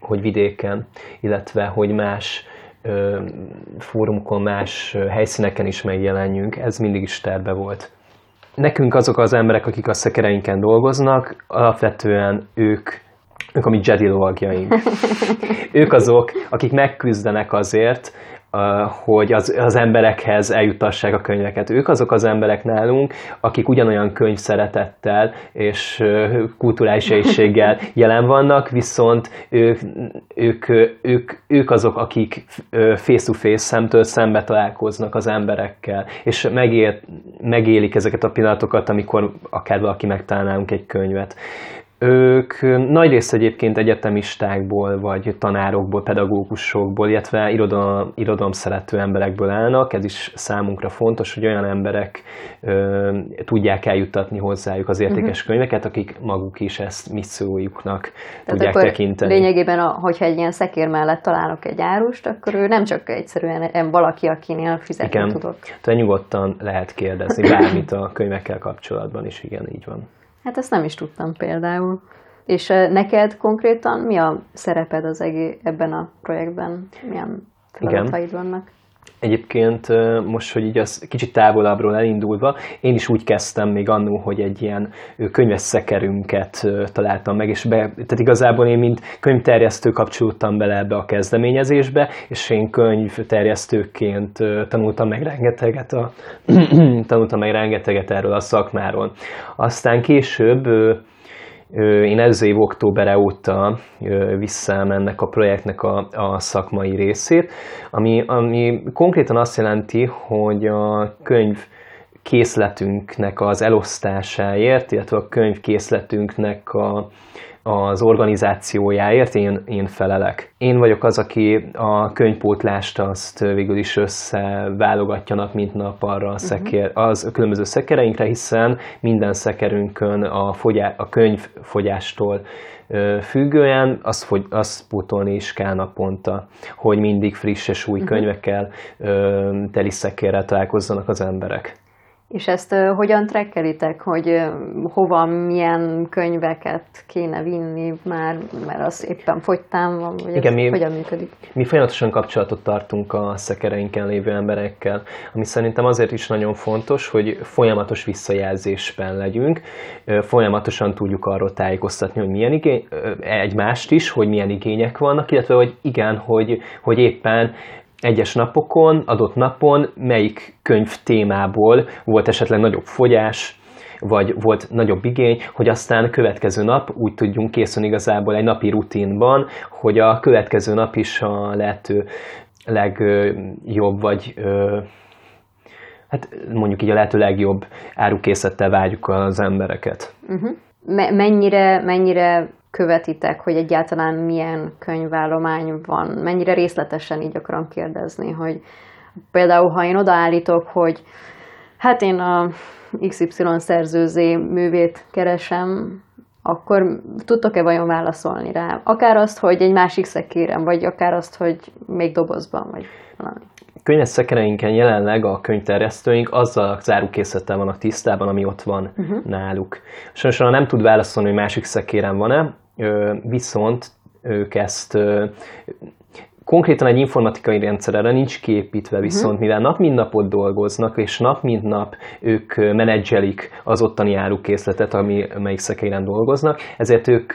hogy vidéken, illetve hogy más fórumokon, más helyszíneken is megjelenjünk. Ez mindig is terve volt. Nekünk azok az emberek, akik a szekereinken dolgoznak, alapvetően ők ők a mi Jedi lovagjaink. ők azok, akik megküzdenek azért, hogy az, az emberekhez eljutassák a könyveket. Ők azok az emberek nálunk, akik ugyanolyan könyv szeretettel és kulturális egységgel jelen vannak, viszont ők, ők, ők, ők azok, akik face-to-face szemtől szembe találkoznak az emberekkel, és megél, megélik ezeket a pillanatokat, amikor akár valaki megtalálnánk egy könyvet. Ők nagy rész egyébként egyetemistákból, vagy tanárokból, pedagógusokból, illetve irodalom, irodalom szerető emberekből állnak. Ez is számunkra fontos, hogy olyan emberek ö, tudják eljuttatni hozzájuk az értékes uh-huh. könyveket, akik maguk is ezt missziójuknak Tehát tudják akkor tekinteni. Lényegében, hogyha egy ilyen szekér mellett találok egy árust, akkor ő nem csak egyszerűen valaki, akinél fizetni igen. tudok. Tehát nyugodtan lehet kérdezni bármit a könyvekkel kapcsolatban is, igen, így van. Hát ezt nem is tudtam például. És neked konkrétan mi a szereped az egész, ebben a projektben? Milyen feladataid vannak? Egyébként most, hogy így az kicsit távolabbról elindulva, én is úgy kezdtem még annó, hogy egy ilyen könyves szekerünket találtam meg, és be, tehát igazából én mint könyvterjesztő kapcsolódtam bele ebbe a kezdeményezésbe, és én könyvterjesztőként tanultam meg rengeteget, a, tanultam meg rengeteget erről a szakmáról. Aztán később én előző év október óta visszám ennek a projektnek a, a szakmai részét, ami, ami konkrétan azt jelenti, hogy a könyv készletünknek az elosztásáért, illetve a könyv készletünknek a, az organizációjáért én, én felelek. Én vagyok az, aki a könyvpótlást azt végül is összeválogatja nap mint nap arra a, szekér, mhm. az a különböző szekereinkre, hiszen minden szekerünkön a, fogyá, a könyvfogyástól függően azt, fogy, azt pótolni is kell naponta, hogy mindig friss és új uh-huh. könyvekkel, teli szekérrel találkozzanak az emberek. És ezt uh, hogyan trekkelitek, hogy uh, hova, milyen könyveket kéne vinni már, mert az éppen fogytán van, vagy Igen, mi, hogyan működik? Mi folyamatosan kapcsolatot tartunk a szekereinken lévő emberekkel, ami szerintem azért is nagyon fontos, hogy folyamatos visszajelzésben legyünk, folyamatosan tudjuk arról tájékoztatni, hogy milyen igény, egymást is, hogy milyen igények vannak, illetve hogy igen, hogy, hogy éppen egyes napokon, adott napon melyik könyv témából volt esetleg nagyobb fogyás, vagy volt nagyobb igény, hogy aztán következő nap úgy tudjunk készülni igazából egy napi rutinban, hogy a következő nap is a lehető legjobb, vagy hát mondjuk így a lehető legjobb árukészettel várjuk az embereket. Uh-huh. Mennyire, mennyire követitek, hogy egyáltalán milyen könyvállomány van, mennyire részletesen így akarom kérdezni, hogy Például, ha én odaállítok, hogy hát én a XY szerzőzé művét keresem, akkor tudtok-e vajon válaszolni rá? Akár azt, hogy egy másik szekérem, vagy akár azt, hogy még dobozban, vagy valami. Könyves szekereinken jelenleg a könyvterjesztőink azzal a zárukészlettel vannak tisztában, ami ott van uh-huh. náluk. Sajnos nem tud válaszolni, hogy másik szekérem van-e, viszont ők ezt konkrétan egy informatikai rendszer erre nincs kiépítve, mhm. viszont mivel nap mint napot dolgoznak, és nap mint nap ők menedzselik az ottani árukészletet, ami, amelyik szekeiren dolgoznak, ezért ők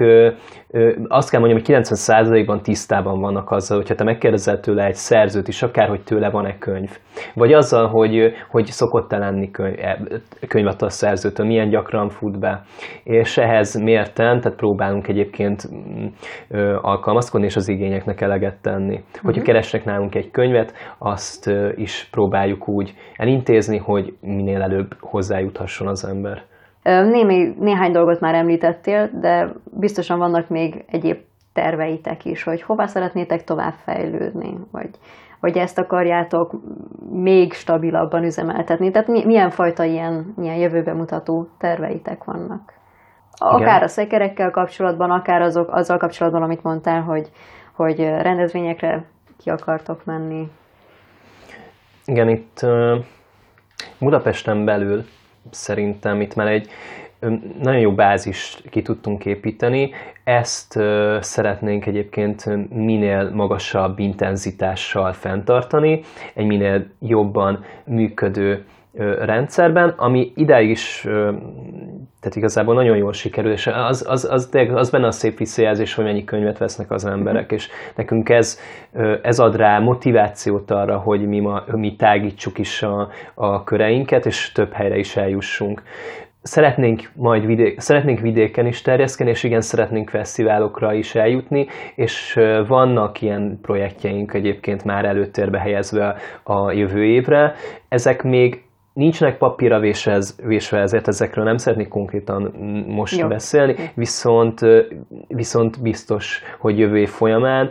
azt kell mondjam, hogy 90%-ban tisztában vannak azzal, hogyha te megkérdezel tőle egy szerzőt is, akár, hogy tőle van-e könyv. Vagy azzal, hogy, hogy szokott-e lenni könyv, e, könyvet a szerzőtől, milyen gyakran fut be. És ehhez mérten, tehát próbálunk egyébként mm, alkalmazkodni, és az igényeknek eleget tenni. Hogyha uh-huh. keresnek nálunk egy könyvet, azt is próbáljuk úgy elintézni, hogy minél előbb hozzájuthasson az ember. Némi, néhány dolgot már említettél, de biztosan vannak még egyéb terveitek is, hogy hova szeretnétek tovább fejlődni, vagy, vagy ezt akarjátok még stabilabban üzemeltetni. Tehát milyen fajta ilyen, ilyen jövőbe mutató terveitek vannak? Akár Igen. a szekerekkel kapcsolatban, akár azok, azzal kapcsolatban, amit mondtál, hogy, hogy rendezvényekre ki akartok menni. Igen, itt Budapesten belül szerintem itt már egy nagyon jó bázist ki tudtunk építeni. Ezt szeretnénk egyébként minél magasabb intenzitással fenntartani, egy minél jobban működő rendszerben, ami idáig is tehát igazából nagyon jól sikerül, és az, az, az, az benne a szép visszajelzés, hogy mennyi könyvet vesznek az emberek, és nekünk ez, ez ad rá motivációt arra, hogy mi, ma, mi tágítsuk is a, a köreinket, és több helyre is eljussunk. Szeretnénk majd vidék, szeretnénk vidéken is terjeszkedni, és igen, szeretnénk fesztiválokra is eljutni, és vannak ilyen projektjeink egyébként már előtérbe helyezve a jövő évre. Ezek még nincsenek papírra vésve, vésve, ezért ezekről nem szeretnék konkrétan most Jó. beszélni, viszont, viszont biztos, hogy jövő év folyamán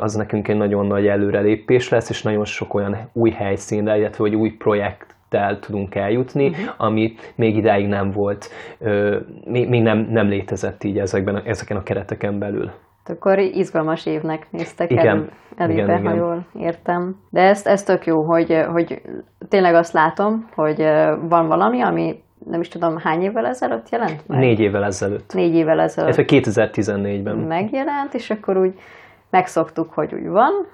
az nekünk egy nagyon nagy előrelépés lesz, és nagyon sok olyan új helyszínre, illetve hogy új projekt tudunk eljutni, uh-huh. ami még idáig nem volt, még, még nem, nem létezett így ezekben, ezeken a kereteken belül. Akkor izgalmas évnek néztek igen, elő, elébe, igen, ha igen. jól értem. De ez, ez tök jó, hogy, hogy tényleg azt látom, hogy van valami, ami nem is tudom, hány évvel ezelőtt jelent meg? Négy évvel ezelőtt. Négy évvel ezelőtt. Ez 2014-ben. Megjelent, és akkor úgy megszoktuk, hogy úgy van,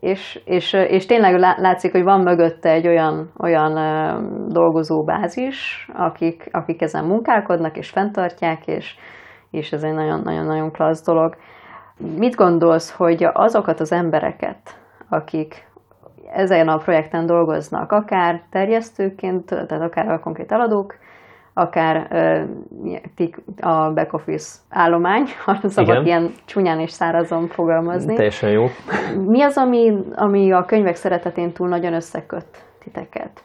és, és, és tényleg látszik, hogy van mögötte egy olyan, olyan dolgozóbázis, akik, akik ezen munkálkodnak és fenntartják, és, és ez egy nagyon-nagyon-nagyon klassz dolog. Mit gondolsz, hogy azokat az embereket, akik ezen a projekten dolgoznak, akár terjesztőként, tehát akár a konkrét eladók, akár a back office állomány, ha szabad ilyen csúnyán és szárazon fogalmazni. Teljesen jó. Mi az, ami, ami a könyvek szeretetén túl nagyon összeköt titeket?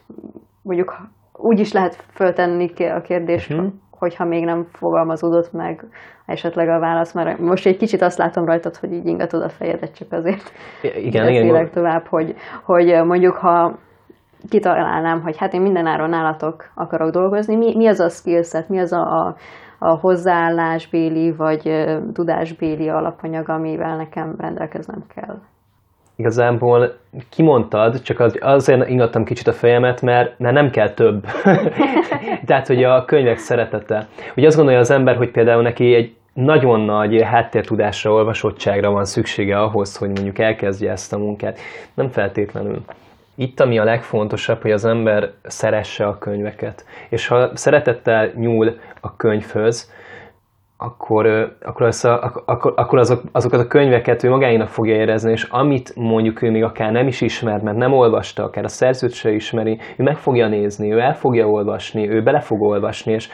Mondjuk úgy is lehet föltenni a kérdést, uh-huh hogyha még nem fogalmazódott meg esetleg a válasz, mert most egy kicsit azt látom rajtad, hogy így ingatod a fejedet, csak azért igen, igen, tovább, hogy, hogy mondjuk ha kitalálnám, hogy hát én mindenáron nálatok akarok dolgozni, mi, mi az a skillset, mi az a, a, a hozzáállásbéli vagy tudásbéli alapanyag, amivel nekem rendelkeznem kell? Igazából kimondtad, csak az, azért ingattam kicsit a fejemet, mert, mert nem kell több. Tehát, hogy a könyvek szeretete. Hogy azt gondolja az ember, hogy például neki egy nagyon nagy háttértudásra, olvasottságra van szüksége ahhoz, hogy mondjuk elkezdje ezt a munkát. Nem feltétlenül. Itt ami a legfontosabb, hogy az ember szeresse a könyveket. És ha szeretettel nyúl a könyvhöz, akkor, akkor, az a, akkor, akkor azok, azokat a könyveket ő magáinak fogja érezni, és amit mondjuk ő még akár nem is ismer, mert nem olvasta, akár a szerzőt se ismeri, ő meg fogja nézni, ő el fogja olvasni, ő bele fog olvasni, és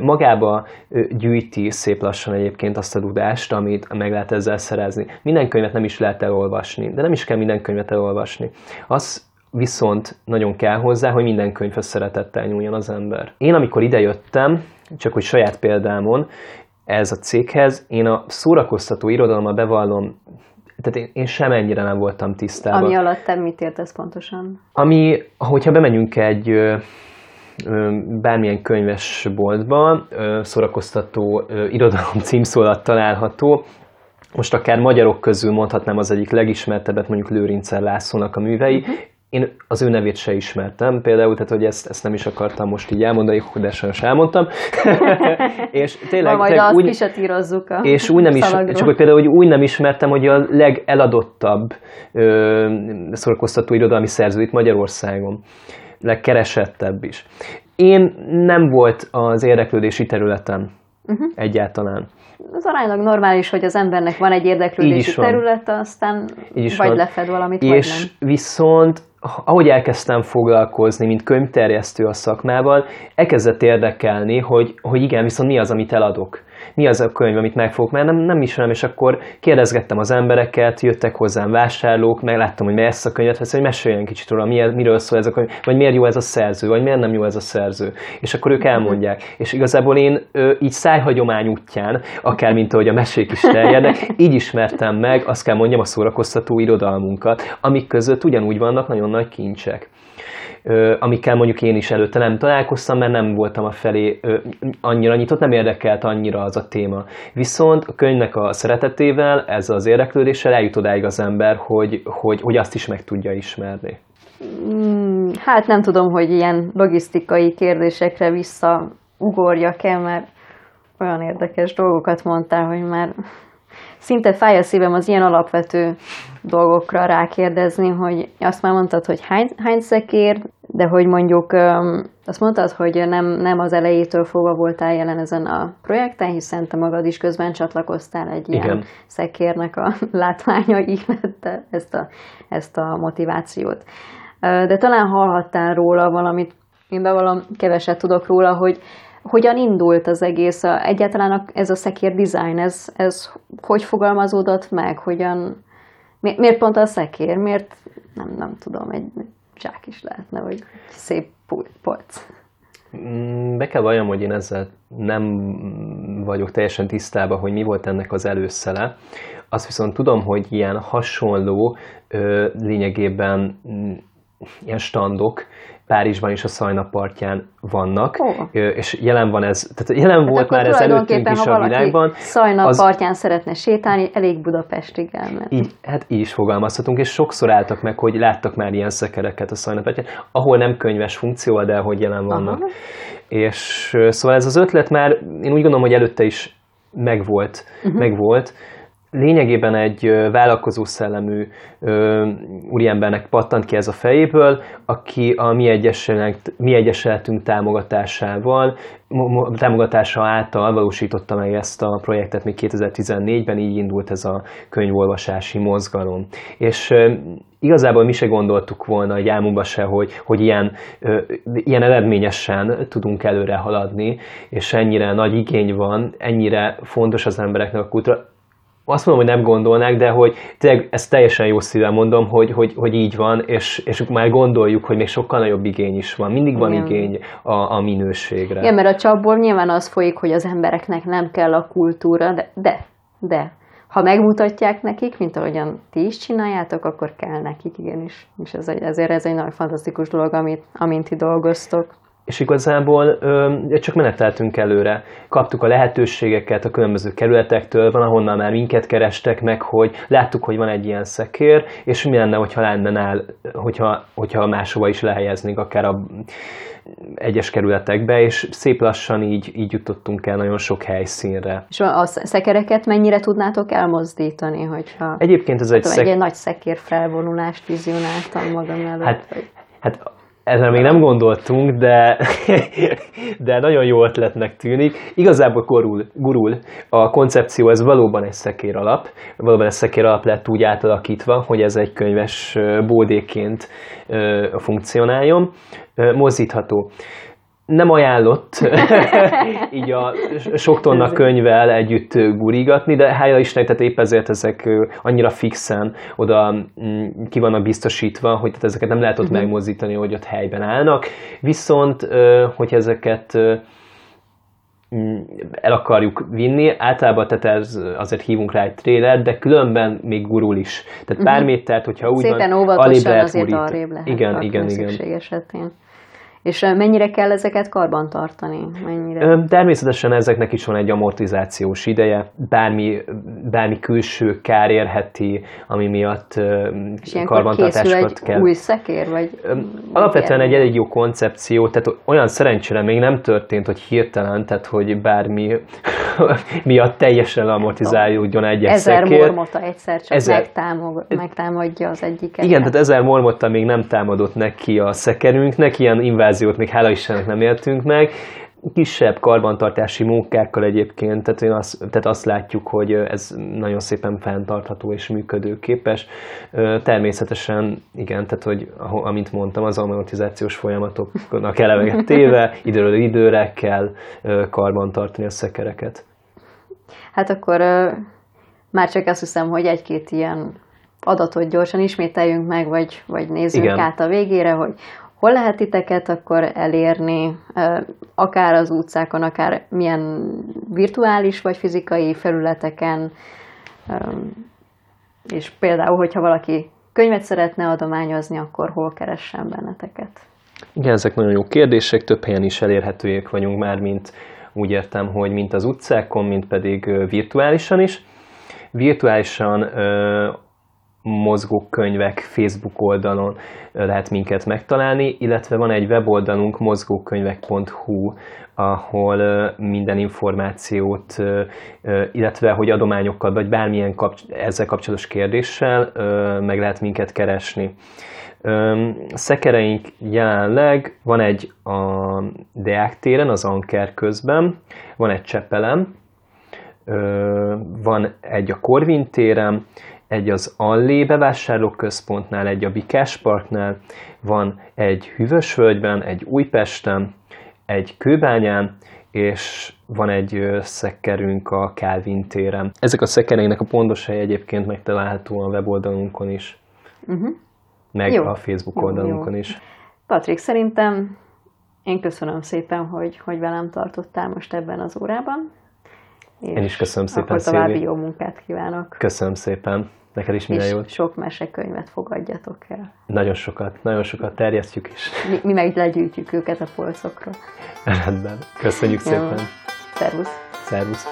magába gyűjti szép lassan egyébként azt a tudást, amit meg lehet ezzel szerezni. Minden könyvet nem is lehet elolvasni, de nem is kell minden könyvet elolvasni. Az viszont nagyon kell hozzá, hogy minden könyvhöz szeretettel nyúljon az ember. Én amikor idejöttem, csak hogy saját példámon, ez a céghez. Én a szórakoztató irodalommal bevallom, tehát én, én sem ennyire nem voltam tisztában. Ami alatt te mit értesz pontosan? Ami, hogyha bemegyünk egy bármilyen könyvesboltba, szórakoztató irodalom címszólat található, most akár magyarok közül mondhatnám az egyik legismertebbet, mondjuk Lőrincer Lászlónak a művei, uh-huh én az ő nevét se ismertem például, tehát hogy ezt, ezt nem is akartam most így elmondani, de sajnos elmondtam. és tényleg, majd tényleg úgy, kisatírozzuk a És úgy nem is, csak hogy például hogy úgy nem ismertem, hogy a legeladottabb ö, szórakoztató irodalmi szerző itt Magyarországon, legkeresettebb is. Én nem volt az érdeklődési területem uh-huh. egyáltalán az aránylag normális, hogy az embernek van egy érdeklődési területe, aztán Így vagy van. lefed valamit, és vagy nem. viszont ahogy elkezdtem foglalkozni, mint könyvterjesztő a szakmával, elkezdett érdekelni, hogy, hogy igen, viszont mi az, amit eladok mi az a könyv, amit megfogok, mert nem, nem ismerem, és akkor kérdezgettem az embereket, jöttek hozzám vásárlók, megláttam, hogy mi ezt a könyvet vesz, hogy meséljen kicsit róla, miért, miről szól ez a könyv, vagy miért jó ez a szerző, vagy miért nem jó ez a szerző. És akkor ők elmondják. És igazából én ö, így szájhagyomány útján, akár mint ahogy a mesék is terjednek, így ismertem meg, azt kell mondjam, a szórakoztató irodalmunkat, amik között ugyanúgy vannak nagyon nagy kincsek amikkel mondjuk én is előtte nem találkoztam, mert nem voltam a felé annyira nyitott, nem érdekelt annyira az a téma. Viszont a könyvnek a szeretetével, ez az érdeklődéssel eljut odáig az ember, hogy, hogy, hogy azt is meg tudja ismerni. Hmm, hát nem tudom, hogy ilyen logisztikai kérdésekre visszaugorjak-e, mert olyan érdekes dolgokat mondtál, hogy már szinte fáj a szívem az ilyen alapvető dolgokra rákérdezni, hogy azt már mondtad, hogy hány, hány szekér, de hogy mondjuk azt mondtad, hogy nem, nem az elejétől fogva voltál jelen ezen a projekten, hiszen te magad is közben csatlakoztál egy Igen. ilyen szekérnek a látványa ihlette ezt a, ezt a motivációt. De talán hallhattál róla valamit, én bevallom, keveset tudok róla, hogy hogyan indult az egész, a, egyáltalán ez a szekér design, ez, ez hogy fogalmazódott meg, hogyan, mi, miért pont a szekér, miért, nem, nem tudom, egy zsák is lehetne, vagy szép polc. Mm, be kell valljam, hogy én ezzel nem vagyok teljesen tisztában, hogy mi volt ennek az előszele. Azt viszont tudom, hogy ilyen hasonló, lényegében mm, ilyen standok Párizsban is a Szajna partján vannak, oh. és jelen van ez, tehát jelen hát volt már ez előttünk is a világban. Szajna az... partján szeretne sétálni, elég Budapestig elmenni. Így, hát így is fogalmazhatunk, és sokszor álltak meg, hogy láttak már ilyen szekereket a Szajna partján, ahol nem könyves funkció, de hogy jelen vannak. Aha. És szóval ez az ötlet már, én úgy gondolom, hogy előtte is megvolt, uh-huh. megvolt, lényegében egy vállalkozó szellemű úriembernek pattant ki ez a fejéből, aki a mi, mi egyesületünk támogatásával, támogatása által valósította meg ezt a projektet még 2014-ben, így indult ez a könyvolvasási mozgalom. És igazából mi se gondoltuk volna egy álmunkban se, hogy, hogy ilyen, ilyen eredményesen tudunk előre haladni, és ennyire nagy igény van, ennyire fontos az embereknek a kultúra azt mondom, hogy nem gondolnák, de hogy tényleg ezt teljesen jó szívvel mondom, hogy, hogy, hogy így van, és, és már gondoljuk, hogy még sokkal nagyobb igény is van. Mindig van Igen. igény a, a minőségre. Igen, mert a csapból nyilván az folyik, hogy az embereknek nem kell a kultúra, de, de, de ha megmutatják nekik, mint ahogyan ti is csináljátok, akkor kell nekik igenis. És ez egy, ezért ez egy nagyon fantasztikus dolog, amit, amint ti dolgoztok és igazából ö, csak meneteltünk előre. Kaptuk a lehetőségeket a különböző kerületektől, van ahonnan már minket kerestek meg, hogy láttuk, hogy van egy ilyen szekér, és mi lenne, hogyha lenne nál, hogyha, hogyha máshova is lehelyeznénk, akár a egyes kerületekbe, és szép lassan így, így jutottunk el nagyon sok helyszínre. És a szekereket mennyire tudnátok elmozdítani, hogyha Egyébként ez egy, szek... egy nagy szekér felvonulást vizionáltam magam előtt? Hát, vagy... hát ezzel még nem gondoltunk, de, de nagyon jó ötletnek tűnik. Igazából gurul, gurul. A koncepció ez valóban egy szekér alap. Valóban egy szekér alap lett úgy átalakítva, hogy ez egy könyves bódéként funkcionáljon. Mozdítható nem ajánlott így a sok tonna könyvvel együtt gurigatni, de hála Istennek, tehát épp ezért ezek annyira fixen oda mm, ki vannak biztosítva, hogy tehát ezeket nem lehet ott uh-huh. megmozdítani, hogy ott helyben állnak. Viszont, hogy ezeket mm, el akarjuk vinni, általában tehát ez, azért hívunk rá egy trailer, de különben még gurul is. Tehát pár uh-huh. métert, hogyha úgy Szépen van, óvatosan azért arrébb lehet Igen, igen, igen. esetén. És mennyire kell ezeket karban tartani? Mennyire? Természetesen ezeknek is van egy amortizációs ideje, bármi, bármi külső kár érheti, ami miatt És karbantartásokat kell. új szekér? Vagy Alapvetően egy elég jó koncepció, tehát olyan szerencsére még nem történt, hogy hirtelen, tehát hogy bármi miatt teljesen amortizálódjon egy Ezer szekér. mormota egyszer csak ezer... megtámog, megtámadja az egyiket. Igen, tehát ezer mormota még nem támadott neki a szekerünknek, ilyen inváziót még hála Istennek nem éltünk meg, kisebb karbantartási munkákkal egyébként, tehát, én azt, tehát azt látjuk, hogy ez nagyon szépen fenntartható és működőképes. Természetesen, igen, tehát hogy amint mondtam, az amortizációs folyamatoknak eleveget téve, időről időre kell karbantartani a szekereket. Hát akkor már csak azt hiszem, hogy egy-két ilyen adatot gyorsan ismételjünk meg, vagy, vagy nézzünk Igen. át a végére, hogy hol lehet titeket akkor elérni, akár az utcákon, akár milyen virtuális vagy fizikai felületeken, és például, hogyha valaki könyvet szeretne adományozni, akkor hol keressen benneteket? Igen, ezek nagyon jó kérdések, több helyen is elérhetőek vagyunk már, mint úgy értem, hogy mint az utcákon, mint pedig virtuálisan is. Virtuálisan mozgókönyvek Facebook oldalon lehet minket megtalálni, illetve van egy weboldalunk mozgókönyvek.hu, ahol minden információt, illetve hogy adományokkal, vagy bármilyen kapcs- ezzel kapcsolatos kérdéssel meg lehet minket keresni. Szekereink jelenleg van egy a Deák téren, az Anker közben, van egy Csepelem, van egy a Korvin téren, egy az Allé bevásárlóközpontnál, egy a Bikás Parknál, van egy Hűvösvölgyben, egy Újpesten, egy Kőbányán, és van egy szekkerünk a Calvin téren. Ezek a szekkereinek a pontos hely egyébként megtalálható a weboldalunkon is, uh-huh. meg jó. a Facebook oldalunkon jó. is. Patrik, szerintem én köszönöm szépen, hogy, hogy velem tartottál most ebben az órában. Én is köszönöm szépen, Akkor további jó munkát kívánok. Köszönöm szépen. Neked is minden jót. sok mesekönyvet fogadjatok el. Nagyon sokat, nagyon sokat terjesztjük is. Mi, mi meg legyűjtjük őket a polcokra. Rendben. Köszönjük Jó. szépen. Szervusz. Szervusz.